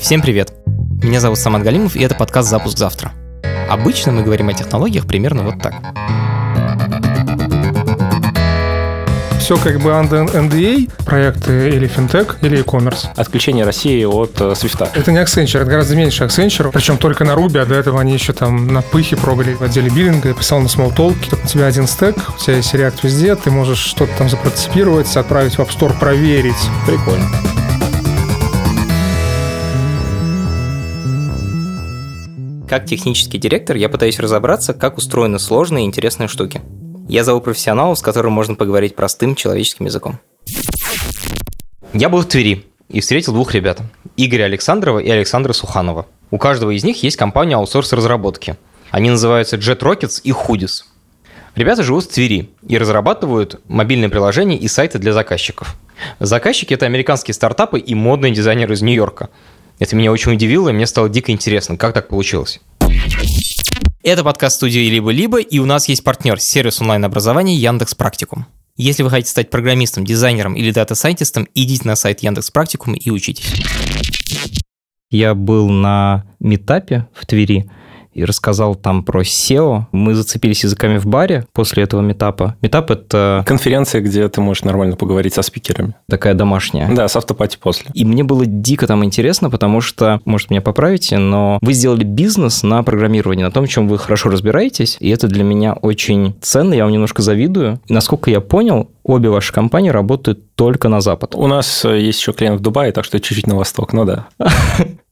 Всем привет! Меня зовут Самат Галимов, и это подкаст «Запуск завтра». Обычно мы говорим о технологиях примерно вот так. Все как бы under NDA, проекты или финтех, или e-commerce. Отключение России от э, Свифта. Это не Accenture, это гораздо меньше Accenture, причем только на Ruby, а до этого они еще там на пыхе пробовали в отделе биллинга, я писал на Smalltalk, у тебя один стек, у тебя есть React везде, ты можешь что-то там запрототипировать, отправить в App Store, проверить. Прикольно. Как технический директор я пытаюсь разобраться, как устроены сложные и интересные штуки. Я зову профессионалов, с которым можно поговорить простым человеческим языком. Я был в Твери и встретил двух ребят. Игоря Александрова и Александра Суханова. У каждого из них есть компания аутсорс разработки. Они называются Jet Rockets и Hoodies. Ребята живут в Твери и разрабатывают мобильные приложения и сайты для заказчиков. Заказчики – это американские стартапы и модные дизайнеры из Нью-Йорка. Это меня очень удивило, и мне стало дико интересно, как так получилось. Это подкаст студии «Либо-либо», и у нас есть партнер – сервис онлайн-образования Яндекс Практикум. Если вы хотите стать программистом, дизайнером или дата-сайентистом, идите на сайт Яндекс Практикум и учитесь. Я был на митапе в Твери, и рассказал там про SEO. Мы зацепились языками в баре после этого митапа. Митап — это... Конференция, где ты можешь нормально поговорить со спикерами. Такая домашняя. Да, с afterparty после. И мне было дико там интересно, потому что, может, меня поправите, но вы сделали бизнес на программировании, на том, чем вы хорошо разбираетесь, и это для меня очень ценно, я вам немножко завидую. И насколько я понял, обе ваши компании работают только на Запад. У нас э, есть еще клиент в Дубае, так что чуть-чуть на восток, ну да.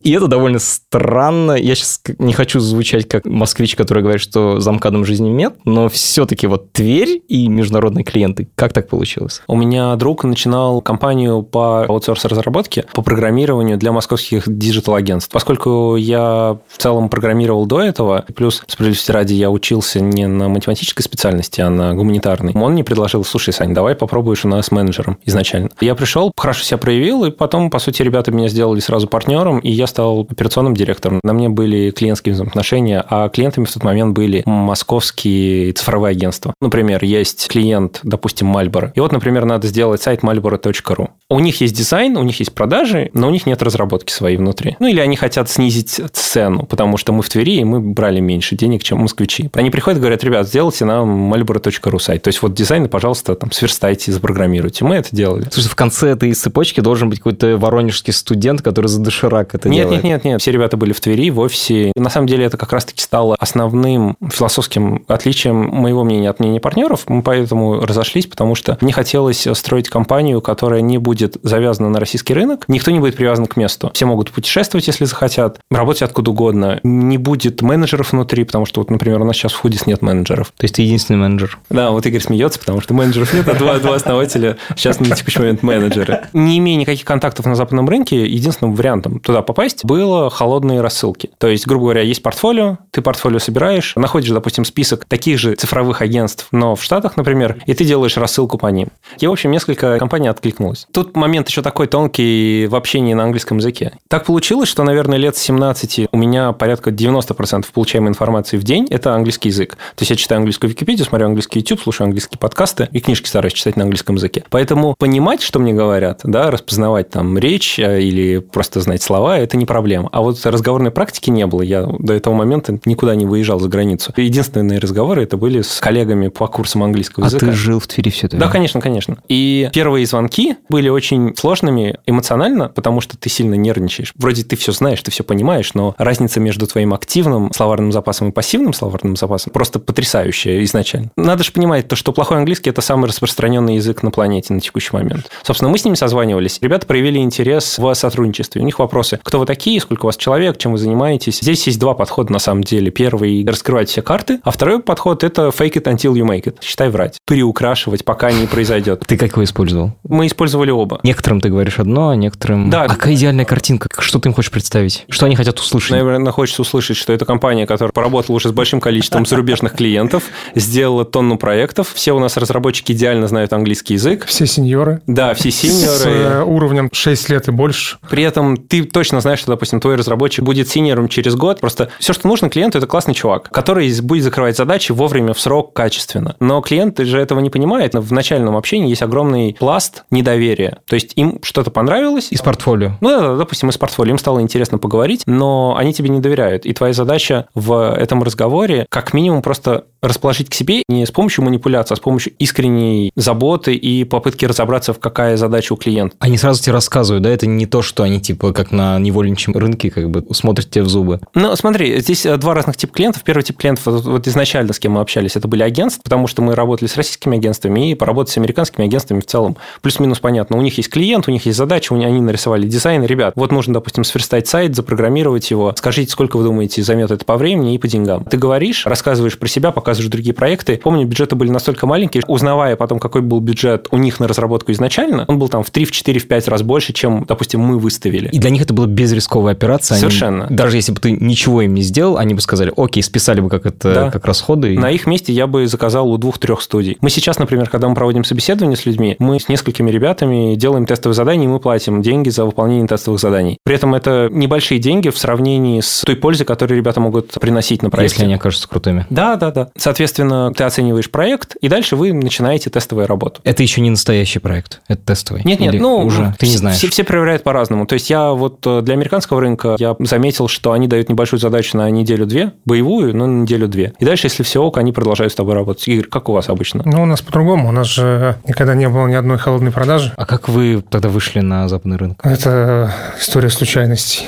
И это довольно странно. Я сейчас не хочу звучать как москвич, который говорит, что за МКАДом жизни нет, но все-таки вот Тверь и международные клиенты. Как так получилось? У меня друг начинал компанию по аутсорс-разработке, по программированию для московских digital-агентств. Поскольку я в целом программировал до этого, плюс, справедливости ради, я учился не на математической специальности, а на гуманитарной, он мне предложил, слушай, Сань, давай попробуешь у нас менеджером изначально. Я пришел, хорошо себя проявил, и потом, по сути, ребята меня сделали сразу партнером, и я стал операционным директором. На мне были клиентские взаимоотношения, а клиентами в тот момент были московские цифровые агентства. Например, есть клиент, допустим, Marlboro. И вот, например, надо сделать сайт marlboro.ru. У них есть дизайн, у них есть продажи, но у них нет разработки своей внутри. Ну, или они хотят снизить цену, потому что мы в Твери, и мы брали меньше денег, чем москвичи. Они приходят и говорят, ребят, сделайте нам marlboro.ru сайт. То есть, вот дизайн, пожалуйста, там, сверстайте, запрограммируйте. Мы это делали. Слушай, в конце этой цепочки должен быть какой-то воронежский студент, который за доширак это нет, делает. Нет, нет, нет. Все ребята были в Твери, в офисе. На самом деле это как раз-таки стало основным философским отличием моего мнения от мнения партнеров. Мы поэтому разошлись, потому что мне хотелось строить компанию, которая не будет завязана на российский рынок. Никто не будет привязан к месту. Все могут путешествовать, если захотят, работать откуда угодно. Не будет менеджеров внутри, потому что, вот, например, у нас сейчас в Худис нет менеджеров. То есть ты единственный менеджер? Да, вот Игорь смеется, потому что менеджеров нет, а два, два основателя сейчас на текущий момент менеджеры. Не имея никаких контактов на западном рынке, единственным вариантом туда попасть было холодные рассылки. То есть, грубо говоря, есть портфолио, ты портфолио собираешь, находишь, допустим, список таких же цифровых агентств, но в Штатах, например, и ты делаешь рассылку по ним. И, в общем, несколько компаний откликнулось. Тут момент еще такой тонкий в общении на английском языке. Так получилось, что, наверное, лет 17 у меня порядка 90% получаемой информации в день – это английский язык. То есть я читаю английскую Википедию, смотрю английский YouTube, слушаю английские подкасты и книжки стараюсь читать на английском языке. Поэтому понимать, что мне говорят, да, распознавать там речь э, или просто знать слова – это не проблема. А вот разговорной практики не было. Я до этого момента никуда не выезжал за границу. Единственные разговоры это были с коллегами по курсам английского языка. А ты жил в Твери все это Да, конечно, конечно. И первые звонки были очень сложными эмоционально, потому что ты сильно нервничаешь. Вроде ты все знаешь, ты все понимаешь, но разница между твоим активным словарным запасом и пассивным словарным запасом просто потрясающая изначально. Надо же понимать то, что плохой английский – это самый распространенный язык на планете на текущий момент. Собственно, мы с ними созванивались. Ребята проявили интерес в сотрудничестве. У них вопросы, кто вы такие, сколько у вас человек, чем вы занимаетесь. Здесь есть два подхода на самом деле. Первый – раскрывать все карты, а второй подход – это fake it until you make it. Считай врать. Переукрашивать, пока не произойдет. Ты какой использовал? Мы использовали оба. Некоторым ты говоришь одно, а некоторым... Да. А какая идеальная картинка? Что ты им хочешь представить? Что они хотят услышать? Наверное, хочется услышать, что это компания, которая поработала уже с большим количеством зарубежных клиентов, сделала тонну проектов. Все у нас разработчики идеально знают английский язык. Все сеньоры. Да, все сеньоры. С э, уровнем 6 лет и больше. При этом ты точно знаешь, что, допустим, твой разработчик будет синером через год. Просто все, что нужно клиенту, это классный чувак, который будет закрывать задачи вовремя, в срок, качественно. Но клиент же этого не понимает. В начальном общении есть огромный пласт недоверия. То есть им что-то понравилось. Из портфолио. Ну да, допустим, из портфолио. Им стало интересно поговорить, но они тебе не доверяют. И твоя задача в этом разговоре как минимум просто расположить к себе не с помощью манипуляции, а с помощью искренней заботы и попытки разобраться, в какая задача у клиента. Они сразу тебе рассказывают, да, это не то, что они типа как на невольничьем рынке как бы смотрят тебе в зубы. Ну, смотри, здесь э, два разных типа клиентов. Первый тип клиентов, вот, вот изначально с кем мы общались, это были агентства, потому что мы работали с российскими агентствами и поработали с американскими агентствами в целом. Плюс-минус понятно. У них есть клиент, у них есть задача, они нарисовали дизайн. Ребят, вот нужно, допустим, сверстать сайт, запрограммировать его. Скажите, сколько вы думаете займет это по времени и по деньгам. Ты говоришь, рассказываешь про себя, показываешь другие проекты. Помню, бюджеты были настолько маленькие, узнавая потом, какой был бюджет у них на разработку изначально, он был там в 3, в 4, в 5 раз больше, чем, допустим, мы выставили. И для них это была безрисковая операция. Совершенно. Они, даже если бы ты ничего им не сделал, они бы сказали, окей, списали бы как это, да. как расходы. На их месте я бы заказал у двух-трех студий. Мы сейчас, например, когда мы проводим собеседование с людьми, мы с несколькими ребятами делаем тестовые задания, и мы платим деньги за выполнение тестовых заданий. При этом это небольшие деньги в сравнении с той пользой, которую ребята могут приносить на проекте. Если они окажутся крутыми. Да, да, да. Соответственно, ты оцениваешь проект, и дальше вы начинаете тестовую работу. Это еще не настоящий проект, это тестовый. Нет, нет, Или ну уже ты не знаешь. Все, все проверяют по-разному. То есть я вот э, для американского рынка я заметил, что они дают небольшую задачу на неделю-две, боевую, но на неделю-две. И дальше, если все ок, они продолжают с тобой работать. Игорь, как у вас обычно? Ну, у нас по-другому. У нас же никогда не было ни одной холодной продажи. А как вы тогда вышли на западный рынок? Это история случайностей.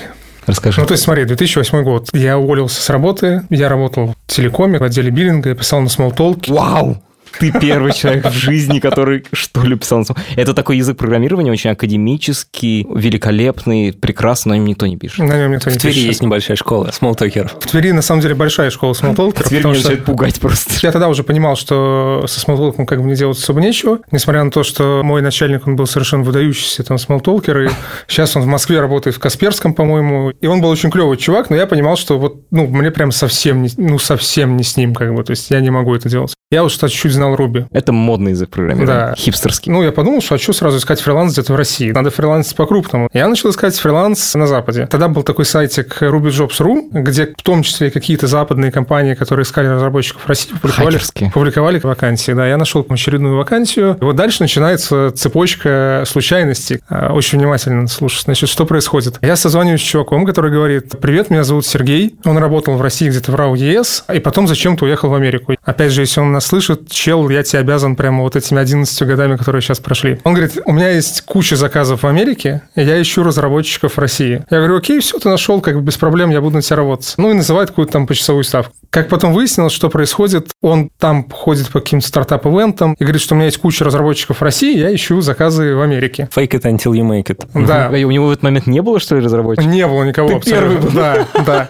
Расскажи. Ну, то есть, смотри, 2008 год. Я уволился с работы, я работал в телекоме, в отделе биллинга, я писал на смолтолке. Вау! Ты первый человек в жизни, который что ли писал. Это такой язык программирования очень академический, великолепный, прекрасный, но им никто не пишет. На нем никто в не Твери пишет. есть небольшая школа смолтокеров. В Твери, на самом деле, большая школа смолтолкеров. Теперь потому меня начинает пугать просто. Я тогда уже понимал, что со смолтолком как бы мне делать особо нечего, несмотря на то, что мой начальник, он был совершенно выдающийся там смолтолкер, и сейчас он в Москве работает в Касперском, по-моему, и он был очень клевый чувак, но я понимал, что вот, ну, мне прям совсем, не, ну, совсем не с ним, как бы, то есть я не могу это делать. Я уж чуть-чуть знал Руби. Это модный язык программирования. Да. Хипстерский. Ну, я подумал, что хочу сразу искать фриланс где-то в России. Надо фрилансить по-крупному. Я начал искать фриланс на Западе. Тогда был такой сайтик rubyjobs.ru, где в том числе какие-то западные компании, которые искали разработчиков в России, публиковали, Хакерские. публиковали вакансии. Да, я нашел очередную вакансию. И вот дальше начинается цепочка случайностей. А, Очень внимательно слушай. Значит, что происходит? Я созваниваюсь с чуваком, который говорит, привет, меня зовут Сергей. Он работал в России где-то в РАУ ЕС, и потом зачем-то уехал в Америку. Опять же, если он нас слышит, чел, я тебе обязан прямо вот этими 11 годами, которые сейчас прошли. Он говорит, у меня есть куча заказов в Америке, и я ищу разработчиков в России. Я говорю, окей, все, ты нашел, как бы без проблем, я буду на тебя работать. Ну и называет какую-то там почасовую ставку. Как потом выяснилось, что происходит, он там ходит по каким-то стартап-ивентам и говорит, что у меня есть куча разработчиков в России, я ищу заказы в Америке. Fake it until you make it. Да, А У него в этот момент не было, что ли, разработчиков? не было никого Ты абсолютно. первый был. Да, да.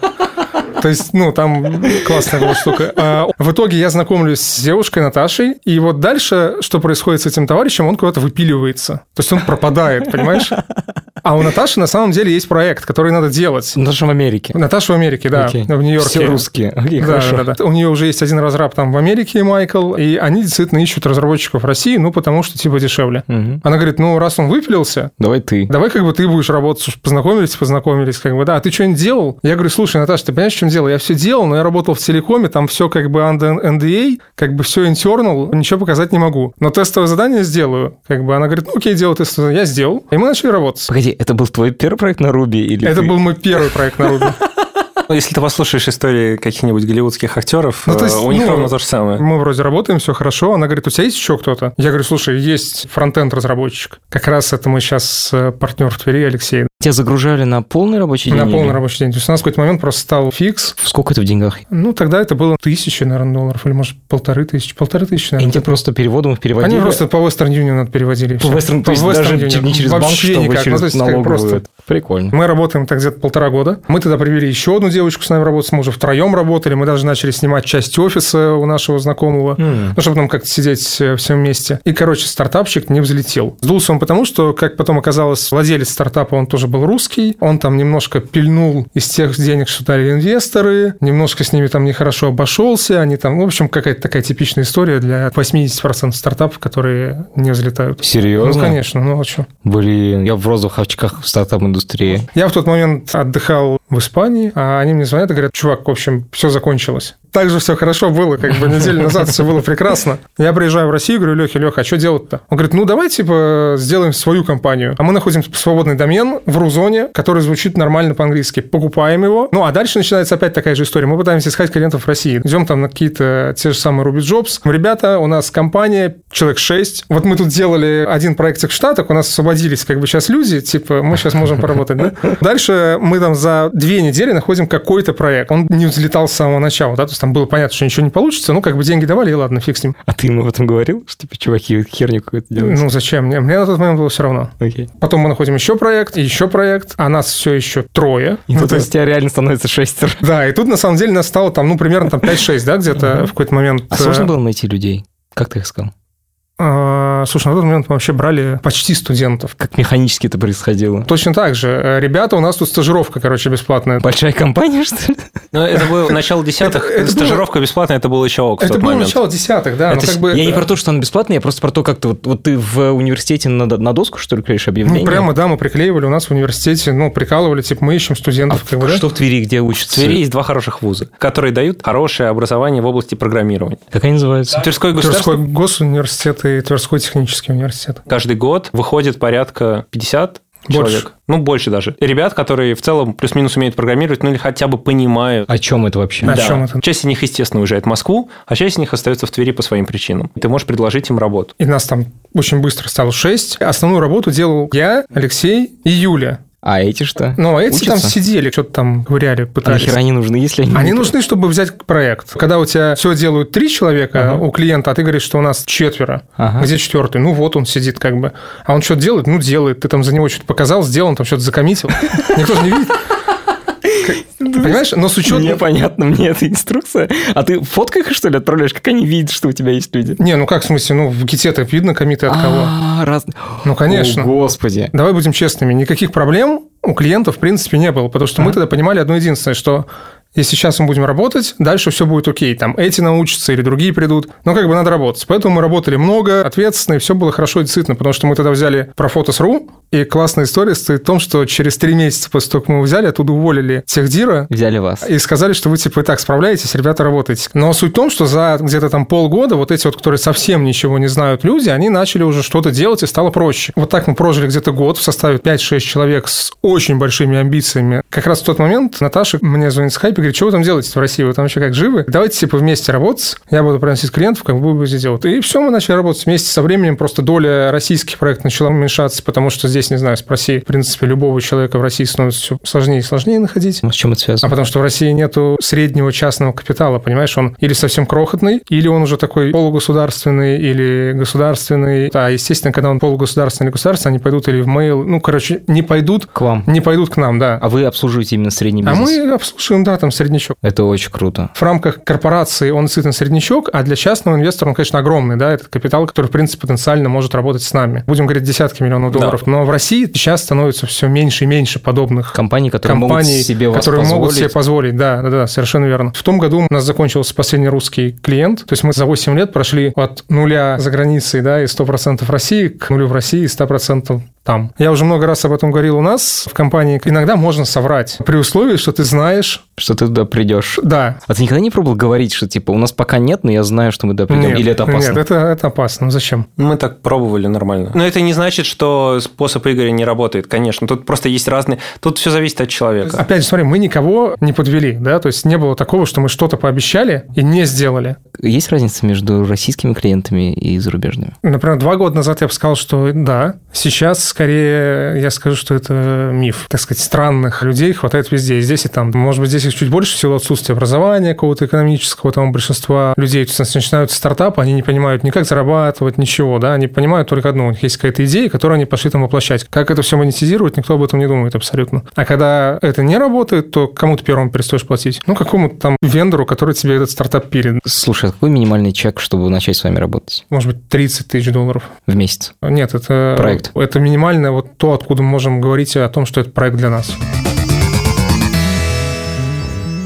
То есть, ну, там классная была штука. А, В итоге я знакомлюсь с девушкой Наташей, и вот дальше, что происходит с этим товарищем, он куда-то выпиливается. То есть он пропадает, понимаешь? А у Наташи на самом деле есть проект, который надо делать. Наташа в Америке. Наташа в Америке, да, Окей. в Нью-Йорке. Все русские. Окей, Да, хорошо. да, да. У нее уже есть один разраб там в Америке, Майкл, и они действительно ищут разработчиков в России, ну, потому что типа дешевле. Мгм. Она говорит, ну, раз он выпилился, Давай ты. Давай как бы ты будешь работать, познакомились, познакомились, как бы, да, а ты что-нибудь делал? Я говорю, слушай, Наташа, ты понимаешь, чем дело? Я все делал, но я работал в телекоме, там все как бы under NDA, как бы все internal, ничего показать не могу. Но тестовое задание сделаю. Как бы она говорит, ну окей, делаю тестовое задание. Я сделал. И мы начали работать. Погоди, это был твой первый проект на Ruby? Или Это ты- был мой первый проект на Ruby. Ну, если ты послушаешь истории каких-нибудь голливудских актеров, Ну, то есть, э, у них ну, ровно то же самое. Мы вроде работаем, все хорошо. Она говорит, у тебя есть еще кто-то? Я говорю, слушай, есть фронтенд разработчик. Как раз это мы сейчас партнер в Твери, Алексей. Тебя загружали на полный рабочий день? На полный или- рабочий день. То есть у нас в какой-то момент просто стал фикс. Сколько это в деньгах? Ну, тогда это было тысячи, наверное, долларов, или, может, полторы тысячи. Полторы тысячи, Они наверное. тебе просто переводом их переводили? Они просто по Western Union переводили. По. Western, По то есть Western даже Union. не через банк, Вообще чтобы никак. через Ну, есть налоговую. просто... Прикольно. Мы работаем так где-то полтора года. Мы тогда привели еще одну девочку с нами работать. Мы уже втроем работали. Мы даже начали снимать часть офиса у нашего знакомого. М. Ну, чтобы там как-то сидеть э, всем вместе. И, короче, стартапчик не взлетел. Сдулся он потому, что, как потом оказалось, владелец стартапа, он тоже был русский, он там немножко пильнул из тех денег, что дали инвесторы, немножко с ними там нехорошо обошелся, они там, в общем, какая-то такая типичная история для 80% стартапов, которые не взлетают. Серьезно? Ну, конечно, ну а что? Блин, я в розовых очках в стартап-индустрии. Я в тот момент отдыхал в Испании, а они мне звонят и говорят, чувак, в общем, все закончилось. Так же все хорошо было, как бы неделю назад все было прекрасно. Я приезжаю в Россию, говорю, Леха, Леха, а что делать-то? Он говорит, ну давай, типа, сделаем свою компанию. А мы находим свободный домен в Рузоне, который звучит нормально по-английски. Покупаем его. Ну, а дальше начинается опять такая же история. Мы пытаемся искать клиентов в России. Идем там на какие-то те же самые Ruby Jobs. Ребята, у нас компания, человек 6. Вот мы тут делали один проект в Штатах, у нас освободились как бы сейчас люди, типа, мы сейчас можем поработать, да? Дальше мы там за две недели находим какой-то проект. Он не взлетал с самого начала, да, то есть там было понятно, что ничего не получится, ну, как бы деньги давали, и ладно, фиг с ним. А ты ему об этом говорил, что, типа, чуваки, херню какую-то делают? Ну, зачем? Мне, мне на тот момент было все равно. Окей. Потом мы находим еще проект, и еще проект, а нас все еще трое. И Ну, тут то из есть- тебя реально становится шестеро. Да, и тут на самом деле нас стало там, ну, примерно там 5-6, да, где-то в какой-то момент. А сложно было найти людей? Как ты их искал? А, Слушай, на тот момент мы вообще брали почти студентов. Как механически это происходило? Точно так же. Э, Ребята, у нас тут стажировка, короче, бесплатная. Большая компания, что ли? Ну, это было начало десятых. Стажировка бесплатная, это было еще ок в Это было начало десятых, да. Ну, я не про то, что он бесплатный, я просто про то, как ты вот, ты в университете на, доску, что ли, клеишь объявление? Ну, прямо, да, мы приклеивали у нас в университете, ну, прикалывали, типа, мы ищем А студентов, да? что в Твери, где В учатся? Твери есть два хороших вуза, которые дают хорошее образование в области программирования. Как они называются? Тверской Тверской государственный госуниверситет и Тверской технический университет. каждый год выходит порядка 50 Больше. человек. Ну, больше даже. Ребят, которые в целом плюс-минус умеют программировать, ну или хотя бы понимают. О чем это вообще? О чем это? Часть из них, естественно, уезжает в Москву, а часть из них остается в Твери по своим причинам. Ты можешь предложить им работу. И нас там очень быстро стало шесть. Основную работу делал я, Алексей и Юля. А эти что? Ну, а эти там Учатся? сидели, что-то там ковыряли, А пытались. нахера они нужны, если они... Они нужны, чтобы взять проект. Когда у тебя все делают три человека у клиента, а ты говоришь, что у нас четверо. Ага. Где четвертый? Ну вот он сидит как бы. А он что-то делает? Ну делает. Ты там за него что-то показал, сделал, он там что-то закоммитил. Никто же не видит. Понимаешь? Но с учетом... Непонятно мне эта инструкция. А ты фоткой их, что ли, отправляешь? Как они видят, что у тебя есть люди? Не, ну как в смысле? Ну в гите-то видно комиты от кого. А, раз... Ну, конечно. О, господи. Давай будем честными, никаких проблем у клиентов, в принципе, не было, потому что мы тогда понимали одно единственное, что если сейчас мы будем работать, дальше все будет окей. Там эти научатся или другие придут. Но как бы надо работать. Поэтому мы работали много, ответственно, и все было хорошо и действительно, потому что мы тогда взяли про Фотос.ру, и классная история стоит в том, что через три месяца после того, как мы его взяли, оттуда уволили техдира, Взяли вас. и сказали, что вы типа и так справляетесь, ребята, работаете. Но суть в том, что за где-то там полгода вот эти вот, которые совсем ничего не знают люди, они начали уже что-то делать, и стало проще. Вот так мы прожили где-то год в составе 5-6 человек с очень большими амбициями. Как раз в тот момент Наташа мне звонит с хайпе, говорит, что вы там делаете в России, вы там вообще как живы? Давайте типа вместе работать, я буду приносить клиентов, как вы будете делать. И все, мы начали работать вместе. Со временем просто доля российских проектов начала уменьшаться, потому что здесь, не знаю, спроси, в принципе, любого человека в России становится все сложнее и сложнее находить. Ну, С чем это А связано? потому что в России нету среднего частного капитала, понимаешь, он или совсем крохотный, или он уже такой полугосударственный, или государственный. А, естественно, когда он полугосударственный или государственный, они пойдут или в mail, ну, короче, не пойдут, К вам. не пойдут к нам, да. А вы обслуживаете именно средний А бизнес? мы обслуживаем, да, там среднячок. Это очень круто. В рамках корпорации он действительно среднячок, а для частного инвестора он, конечно, огромный, да, этот капитал, который, в принципе, потенциально может работать с нами. Будем говорить, десятки миллионов долларов. Но в России сейчас становится все меньше и меньше подобных Компании, которые могут компаний, себе вас которые могут позволить. себе позволить. Да, да, да, совершенно верно. В том году у нас закончился последний русский клиент. То есть мы за 8 лет прошли от нуля за границей, да, и 100% России к нулю в России и 100% там. Я уже много раз об этом говорил у нас в компании. Иногда можно соврать при условии, что ты знаешь, Что ты туда придешь. да, А ты никогда не пробовал говорить, что типа у нас пока нет, но я знаю, что мы туда придем? Нет, Или это опасно? Нет, это, это опасно. Зачем? Мы так пробовали нормально. Но это не значит, что способ Игоря не работает, конечно. Тут просто есть разные... Тут все зависит от человека. Опять же, смотри, мы никого не подвели, да, то есть не было такого, что мы что-то пообещали и не сделали. Есть разница между российскими клиентами и зарубежными? Например, два года назад я бы сказал, что да. Сейчас скорее я скажу, что это миф. Так сказать, странных людей хватает везде, и здесь, и там. Может быть, здесь их чуть больше в силу отсутствия образования какого-то экономического, там большинства людей. То есть, начинают стартапы, они не понимают ни как зарабатывать, ничего, да, они понимают только одно, у них есть какая-то идея, которую они пошли там воплощать. Как это все монетизировать, никто об этом не думает абсолютно. А когда это не работает, то кому ты первым перестаешь платить? Ну, какому-то там вендору, который тебе этот стартап перед. Слушай, а какой минимальный чек, чтобы начать с вами работать Может быть, 30 тысяч долларов. в месяц? Нет, это... Проект. Это минимальный минимальное вот то, откуда мы можем говорить о том, что это проект для нас.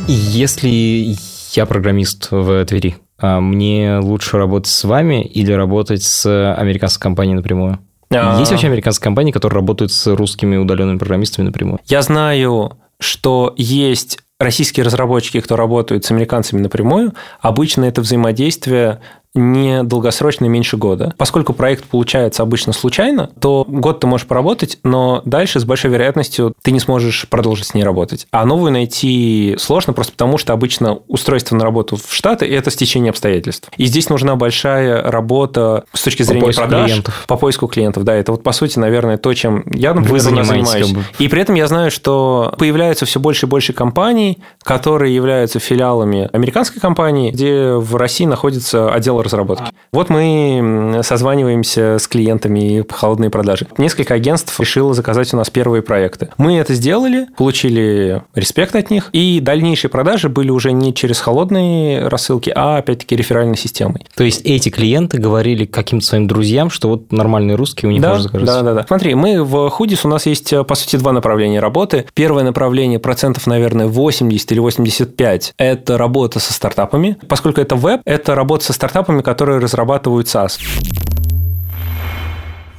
Если я программист в Твери, а мне лучше работать с вами или работать с американской компанией напрямую? А... Есть вообще американские компании, которые работают с русскими удаленными программистами напрямую? Я знаю, что есть российские разработчики, кто работают с американцами напрямую, обычно это взаимодействие не долгосрочно меньше года. Поскольку проект получается обычно случайно, то год ты можешь поработать, но дальше с большой вероятностью ты не сможешь продолжить с ней работать. А новую найти сложно просто потому, что обычно устройство на работу в Штаты – это стечение обстоятельств. И здесь нужна большая работа с точки зрения по продаж, клиентов. по поиску клиентов. Да, это вот по сути, наверное, то, чем я, например, Вы занимаетесь. занимаюсь. Как бы. И при этом я знаю, что появляются все больше и больше компаний, которые являются филиалами американской компании, где в России находится отдел разработки. Вот мы созваниваемся с клиентами по холодной продажи. Несколько агентств решило заказать у нас первые проекты. Мы это сделали, получили респект от них, и дальнейшие продажи были уже не через холодные рассылки, а опять-таки реферальной системой. То есть эти клиенты говорили каким-то своим друзьям, что вот нормальный русский у них да, можно заказать? Да, да, да. Смотри, мы в Худис, у нас есть, по сути, два направления работы. Первое направление процентов, наверное, 80 или 85 – это работа со стартапами. Поскольку это веб, это работа со стартапами, платформами, которые разрабатывают SaaS.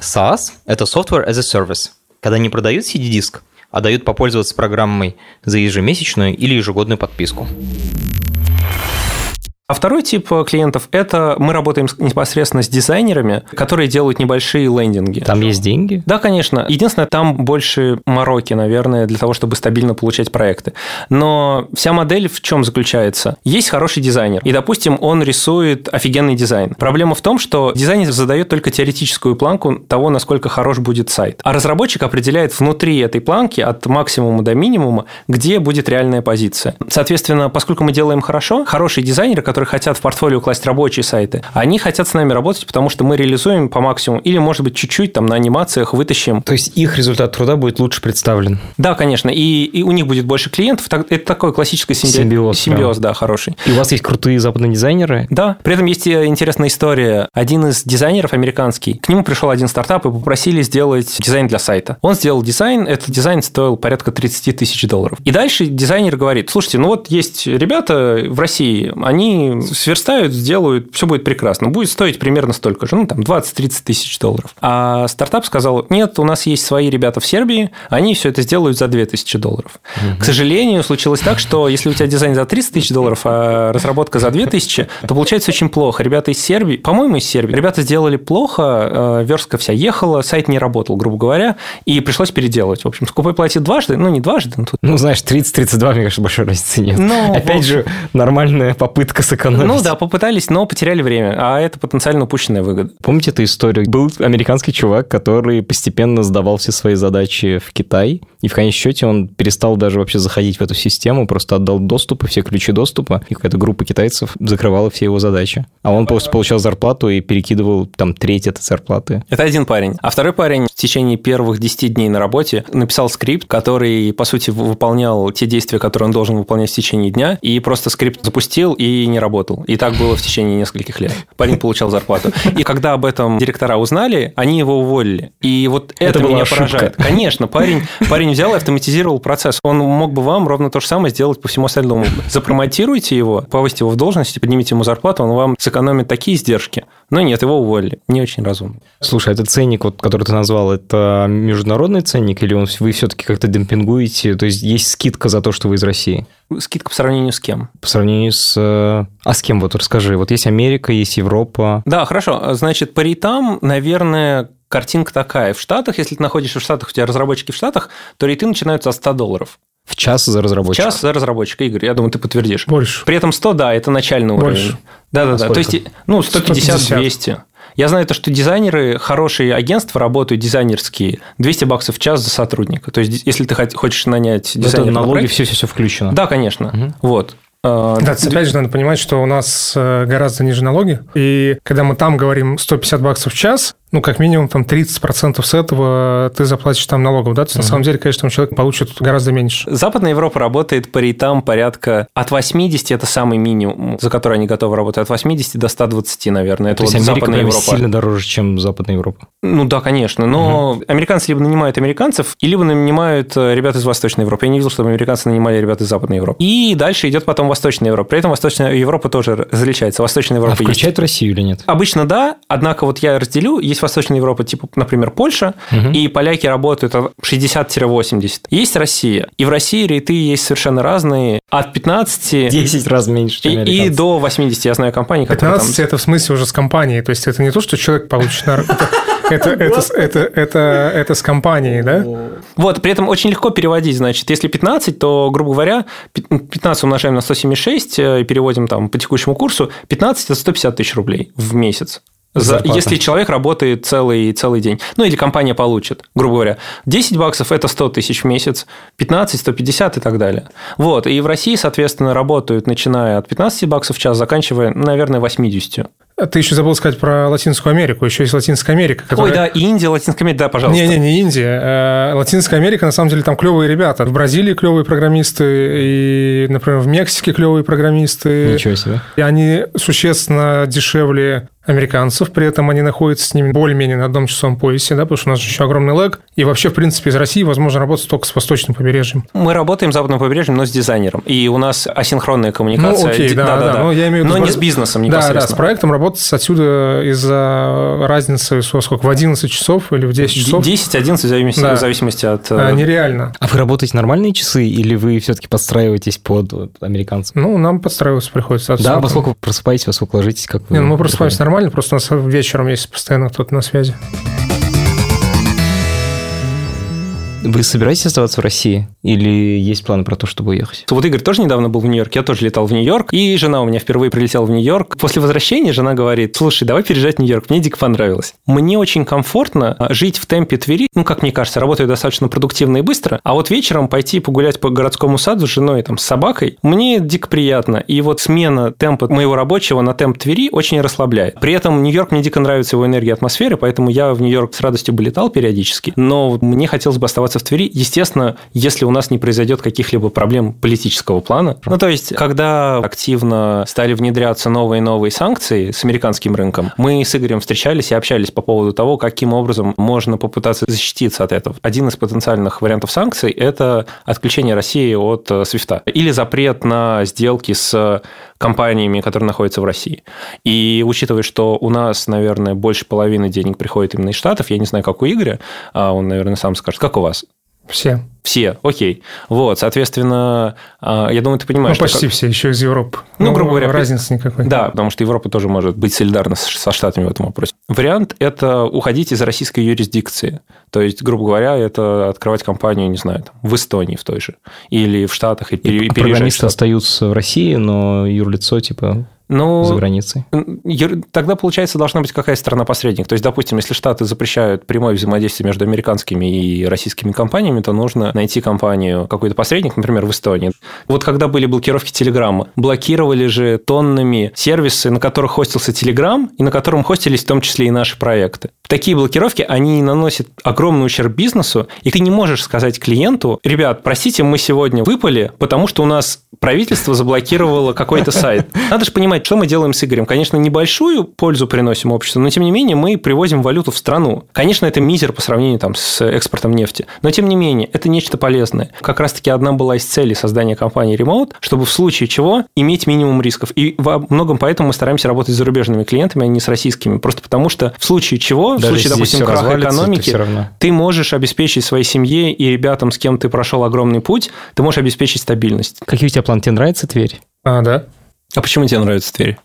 SaaS – это Software as a Service, когда не продают CD-диск, а дают попользоваться программой за ежемесячную или ежегодную подписку. А второй тип э, клиентов – это мы работаем непосредственно с дизайнерами, которые делают небольшие лендинги. Там есть деньги? Да, конечно. Единственное, там больше мороки, наверное, для того, чтобы стабильно получать проекты. Но вся модель в чем заключается? Есть хороший дизайнер, и, допустим, он рисует офигенный дизайн. Проблема в том, что дизайнер задает только теоретическую планку того, насколько хорош будет сайт. А разработчик определяет внутри этой планки от максимума до минимума, где будет реальная позиция. Соответственно, поскольку мы делаем хорошо, хороший дизайнер, который которые хотят в портфолио класть рабочие сайты, они хотят с нами работать, потому что мы реализуем по максимуму, или, может быть, чуть-чуть там на анимациях вытащим. То есть их результат труда будет лучше представлен? Да, конечно, и, и у них будет больше клиентов. Это такой классический симби... симбиоз. Симбиоз, да. да, хороший. И у вас есть крутые западные дизайнеры? Да, при этом есть интересная история. Один из дизайнеров американский, к нему пришел один стартап и попросили сделать дизайн для сайта. Он сделал дизайн, этот дизайн стоил порядка 30 тысяч долларов. И дальше дизайнер говорит, слушайте, ну вот есть ребята в России, они сверстают, сделают, все будет прекрасно. Будет стоить примерно столько же, ну, там, 20-30 тысяч долларов. А стартап сказал, нет, у нас есть свои ребята в Сербии, они все это сделают за 2000 долларов. Угу. К сожалению, случилось так, что если у тебя дизайн за 30 тысяч долларов, а разработка за 2000, то получается очень плохо. Ребята из Сербии, по-моему, из Сербии, ребята сделали плохо, э, верстка вся ехала, сайт не работал, грубо говоря, и пришлось переделать. В общем, скупой платит дважды, ну, не дважды. Но тут... Ну, знаешь, 30-32, мне кажется, большой разницы нет. Ну, Опять же, нормальная попытка сэкономить сэкономить. Ну да, попытались, но потеряли время, а это потенциально упущенная выгода. Помните эту историю? Был американский чувак, который постепенно сдавал все свои задачи в Китай, и в конечном счете он перестал даже вообще заходить в эту систему, просто отдал доступы, все ключи доступа, и какая-то группа китайцев закрывала все его задачи. А он просто получал зарплату и перекидывал там треть этой зарплаты. Это один парень. А второй парень в течение первых 10 дней на работе написал скрипт, который, по сути, выполнял те действия, которые он должен выполнять в течение дня, и просто скрипт запустил и не работал работал. И так было в течение нескольких лет. Парень получал зарплату. И когда об этом директора узнали, они его уволили. И вот это, это меня ошибка. поражает. Конечно, парень, парень взял и автоматизировал процесс. Он мог бы вам ровно то же самое сделать по всему остальному. Запромотируйте его, повысьте его в должности, поднимите ему зарплату, он вам сэкономит такие издержки. Но нет, его уволили. Не очень разумно. Слушай, этот ценник, вот, который ты назвал, это международный ценник или он, вы все-таки как-то демпингуете? То есть есть скидка за то, что вы из России? Скидка по сравнению с кем? По сравнению с... Э, а с кем? Вот расскажи. Вот есть Америка, есть Европа. Да, хорошо. Значит, по рейтам, наверное, картинка такая. В Штатах, если ты находишься в Штатах, у тебя разработчики в Штатах, то рейты начинаются от 100 долларов. В час за разработчика? В час за разработчика, Игорь, я думаю, ты подтвердишь. Больше. При этом 100, да, это начальный Больше. уровень. Да-да-да, то есть, ну, 150-200. Я знаю то, что дизайнеры, хорошие агентства работают дизайнерские, 200 баксов в час за сотрудника. То есть, если ты хочешь нанять дизайнера... Это налоги, все-все-все включено. Да, конечно. Угу. Вот. А, да, опять же, надо понимать, что у нас э, гораздо ниже налоги. И когда мы там говорим 150 баксов в час, ну, как минимум, там 30% с этого ты заплатишь там налогов, да? То есть, на самом деле, конечно, там человек получит гораздо меньше. Западная Европа работает по рейтам порядка от 80, это самый минимум, за который они готовы работать, от 80 до 120, наверное. Это То есть вот Америка Западная Европа. сильно дороже, чем Западная Европа. Ну да, конечно. Но американцы либо нанимают американцев, и либо нанимают э, ребят из Восточной Европы. Я не видел, чтобы американцы нанимали ребят из Западной Европы. И дальше идет потом Восточная Европа. При этом Восточная Европа тоже различается. Восточная Европа А есть включает Россию или нет? Обычно да, однако вот я разделю, есть Восточная Европа, типа, например, Польша, и поляки работают от 60-80. Есть Россия, и в России рейты есть совершенно разные, от 15 10 раз меньше, чем и, и до 80. Я знаю компании, которые 15 там... это в смысле уже с компанией, то есть это не то, что человек получит на... Это, это, это, это, это, с компанией, да? Вот, при этом очень легко переводить, значит, если 15, то, грубо говоря, пи- 15 умножаем на 176 э, и переводим там по текущему курсу, 15 – это 150 тысяч рублей в месяц. За, Зарплата. если человек работает целый, целый день. Ну, или компания получит, грубо говоря. 10 баксов – это 100 тысяч в месяц, 15 – 150 и так далее. Вот. И в России, соответственно, работают, начиная от 15 баксов в час, заканчивая, наверное, 80. Ты еще забыл сказать про Латинскую Америку. Еще есть Латинская Америка, Ой, которая... да, и Индия, Латинская Америка, да, пожалуйста. Не-не, не Индия. Э, Латинская Америка, на самом деле, там клевые ребята. В Бразилии клевые программисты, и, например, в Мексике клевые программисты. Ничего себе. И они существенно дешевле американцев, при этом они находятся с ними более-менее на одном часовом поясе, да, потому что у нас же еще огромный лэг. И вообще, в принципе, из России возможно работать только с восточным побережьем. Мы работаем с западным побережьем, но с дизайнером. И у нас асинхронная коммуникация. Ну, окей, Ди- да, да, но я имею в виду... Но не с бизнесом Да, да, с непосредственно. проектом работать отсюда из-за разницы, во сколько, в 11 часов или в 10 часов 10-11 в зависимости, Да. в зависимости от... а, э, нереально. А вы работаете нормальные часы или вы все-таки подстраиваетесь под вот, американцев? Ну, нам подстраиваться приходится. Да, отсюда. во сколько вы просыпаетесь, во сколько ложитесь, как вы? Не, ну мы просыпаемся нормально, просто у нас вечером есть постоянно кто-то на связи. Вы собираетесь оставаться в России или есть планы про то, чтобы уехать? Вот Игорь тоже недавно был в Нью-Йорке, я тоже летал в Нью-Йорк, и жена у меня впервые прилетела в Нью-Йорк. После возвращения жена говорит, слушай, давай переезжать в Нью-Йорк, мне дико понравилось. Мне очень комфортно а, жить в темпе Твери, ну, как мне кажется, работаю достаточно продуктивно и быстро, а вот вечером пойти погулять по городскому саду с женой, там, с собакой, мне дико приятно. И вот смена темпа моего рабочего на темп Твери очень расслабляет. При этом Нью-Йорк мне дико нравится его энергия атмосферы, поэтому я в Нью-Йорк с радостью бы летал периодически, но мне хотелось бы оставаться в Твери, естественно, если у нас не произойдет каких-либо проблем политического плана. Ну, то есть, когда активно стали внедряться новые и новые санкции с американским рынком, мы с Игорем встречались и общались по поводу того, каким образом можно попытаться защититься от этого. Один из потенциальных вариантов санкций – это отключение России от э, свифта или запрет на сделки с компаниями, которые находятся в России. И учитывая, что у нас, наверное, больше половины денег приходит именно из Штатов, я не знаю, как у Игоря, а он, наверное, сам скажет, как у вас? Все. Все, окей. Вот, соответственно, а, я думаю, ты Ну, понимаешь, что почти как- все, еще из Европы. Ну, грубо говоря, разницы никакой. Да, потому что Европа тоже может быть солидарна со Штатами в этом вопросе. Вариант – это уходить из российской юрисдикции. То есть, грубо говоря, это открывать компанию, не знаю, там, в Эстонии в той же, или в Штатах, и, И и переезжать в программисты остаются в России, но юрлицо типа Ну, за границей. Тогда, получается, должна быть какая-то страна-посредник. То есть, допустим, если Штаты запрещают прямое взаимодействие между американскими и российскими компаниями, то нужно найти компанию, какой-то посредник, например, в Эстонии. Вот когда были блокировки Телеграма, блокировали же тоннами сервисы, на которых хостился Телеграм, и на котором хостились в том числе и наши проекты. Такие блокировки, они наносят огромный ущерб бизнесу, и ты не можешь сказать клиенту, ребят, простите, мы сегодня выпали, потому что у нас правительство заблокировало какой-то сайт. Надо же понимать, что мы делаем с Игорем. Конечно, небольшую пользу приносим обществу, но тем не менее мы привозим валюту в страну. Конечно, это мизер по сравнению там, с экспортом нефти, но тем не менее это нечто полезное. Как раз-таки одна была из целей создания компании Remote, чтобы в случае чего иметь минимум рисков. И во многом поэтому мы стараемся работать с зарубежными клиентами, а не с российскими. Просто потому что в случае чего, в Даже случае, допустим, краха экономики, равно. ты можешь обеспечить своей семье и ребятам, с кем ты прошел огромный путь, ты можешь обеспечить стабильность. Какие у тебя планы? Тебе нравится Тверь? А, да. А почему тебе нравится Тверь?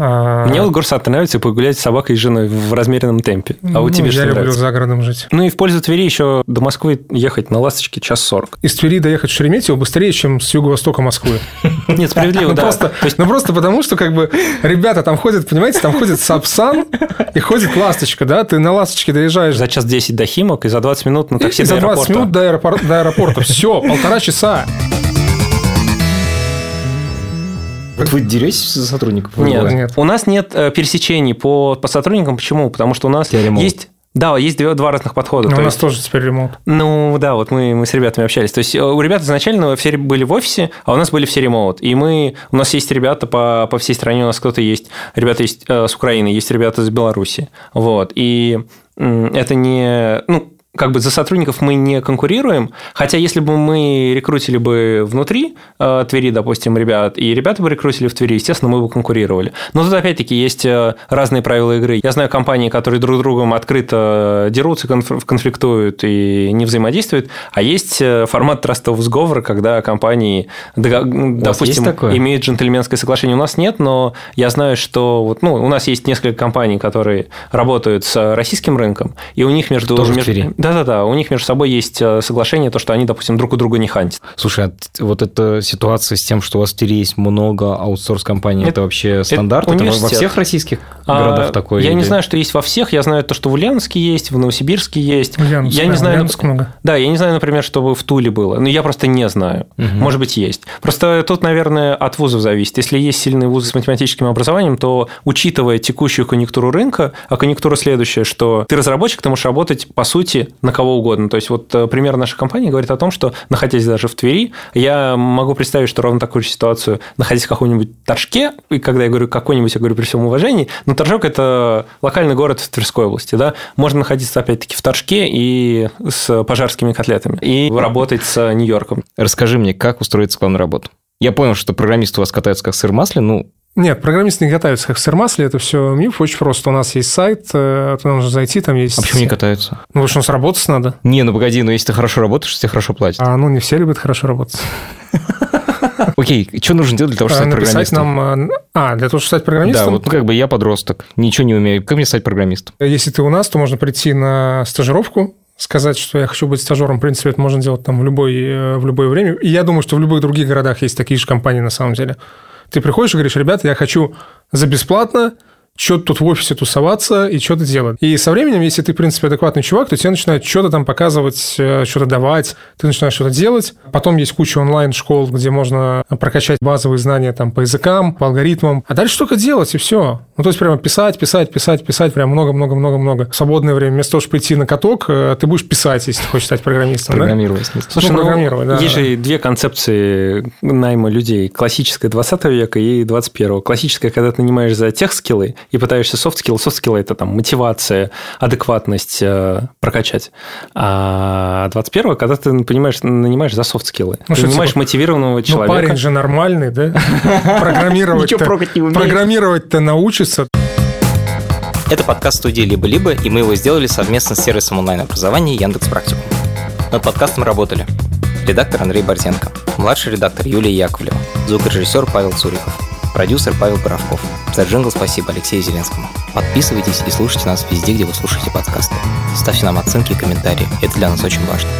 А, Мне вот Горсад нравится погулять с собакой и женой в размеренном темпе. А ну, тебе Я что люблю нравится? за городом жить. Ну и в пользу Твери еще до Москвы ехать на «Ласточке» час сорок. Из Твери доехать в Шереметьево быстрее, чем с юго-востока Москвы. Нет, справедливо, Ну, да. ну, просто потому, что как бы ребята там ходят, понимаете, там ходит Сапсан и ходит Ласточка, да? Ты на Ласточке доезжаешь за час 10 до Химок и за 20 минут на такси до за 20 аэропорта. минут до аэропорта. Все, полтора часа. Вот вы деретесь за сотрудников? Нет, Нет. у нас нет э, пересечений по, по сотрудникам. Почему? Потому что у нас Тебя ремоут. есть... Да, есть две- два разных подхода. Но То у нас есть- тоже теперь ремонт. Ну да, вот мы, мы с ребятами общались. То есть э, у ребят изначально все были в офисе, а у нас были все ремоут. И мы, у нас есть ребята по, по всей стране, у нас кто-то есть, ребята есть э, с Украины, есть ребята из Беларуси. Вот. И это не... Ну, как бы за сотрудников мы не конкурируем, хотя если бы мы рекрутили бы внутри э, Твери, допустим, ребят, и ребята бы рекрутили в Твери, естественно, мы бы конкурировали. Но тут опять-таки есть э, разные правила игры. Я знаю компании, которые друг с другом открыто дерутся, конф- конфликтуют и не взаимодействуют, а есть э, формат трастового сговора, когда компании, допустим, имеют джентльменское соглашение. У нас нет, но я знаю, что вот, ну, у нас есть несколько компаний, которые работают с российским рынком, и у них между... Тоже между- Твери? Да-да-да, у них между собой есть э, соглашение, то, что они, допустим, друг у друга не хантят. Слушай, а вот эта ситуация с тем, что у вас в Твери есть много аутсорс-компаний, это, Это- вообще стандарт? Это, во- во всех российских А, городах такое? Я не или- знаю, что есть во всех. Я знаю то, что в Ульяновске есть, в Новосибирске есть. Ульяновск, я да, не знаю, Ульяновск много. Да, я не знаю, например, чтобы в Туле было. Но я просто не знаю. Мгм. Может быть, есть. Просто тут, наверное, от вузов зависит. Если есть сильные вузы с математическим образованием, то, учитывая текущую конъюнктуру рынка, а конъюнктура следующая, что ты разработчик, ты можешь работать, по сути, на кого угодно. То есть, вот э, пример нашей компании говорит о том, что, находясь даже в Твери, я могу представить, что ровно такую же ситуацию, находясь в каком-нибудь Торжке, и когда я говорю какой-нибудь, я говорю при всем уважении, но Торжок – это локальный город в Тверской области, да, можно находиться, опять-таки, в Торжке и с пожарскими котлетами, и работать с Нью-Йорком. Расскажи мне, как устроиться к вам на работу? Я понял, что программисты у вас катаются как сыр в масле, ну, Нет, программисты не катаются как в сермасле, это все миф, очень просто. У нас есть сайт, э, туда нужно зайти, там есть... а почему не катаются? Ну, потому что у нас работать надо. Не, ну погоди, но если ты хорошо работаешь, тебе хорошо платят. А ну не все любят хорошо работать. Окей, что нужно делать для того, чтобы А, стать программистом? нам... А, для того, чтобы стать Да, программистом, вот ну, как бы я подросток, ничего не умею. Как мне стать программистом? если ты у нас, то можно прийти на стажировку, сказать, что я хочу быть стажером. В принципе, это можно делать там в, любой, э, в любое время. И я думаю, что в любых других городах есть такие же компании на самом деле. Ты приходишь и говоришь, ребята, я хочу за бесплатно что-то тут в офисе тусоваться и что-то делать. И со временем, если ты, в принципе, адекватный чувак, то тебе начинают что-то там показывать, э, что-то давать, ты начинаешь что-то делать. Потом есть куча онлайн-школ, где можно прокачать базовые знания там по языкам, по алгоритмам. А дальше только делать, и все. Ну, то есть прямо писать, писать, писать, писать, прям много-много-много-много. В свободное время, вместо того, чтобы прийти на каток, э, ты будешь писать, если ты хочешь стать программистом. да? Программировать. смысле. Слушай, Ну, ну, программировать, да, есть да. же две концепции найма людей. Классическая 20 века и 21. Классическая, когда ты нанимаешь за тех скиллы и пытаешься софт скиллы. Софт скиллы – это там мотивация, адекватность э, прокачать. А 21 когда ты понимаешь, нанимаешь за софт скиллы. Ну, ты что, нанимаешь типа, мотивированного Ну, человека. парень же нормальный, да? Программировать-то программировать-то научится. Это подкаст студии «Либо-либо», и мы его сделали совместно с сервисом онлайн-образования Яндекс Практикум. Над подкастом работали редактор Андрей Борзенко, младший редактор Юлия Яковлева, звукорежиссер Павел Цуриков, продюсер Павел Боровков. За джингл спасибо Алексею Зеленскому. Подписывайтесь и слушайте нас везде, где вы слушаете подкасты. Ставьте нам оценки и комментарии, это для нас очень важно.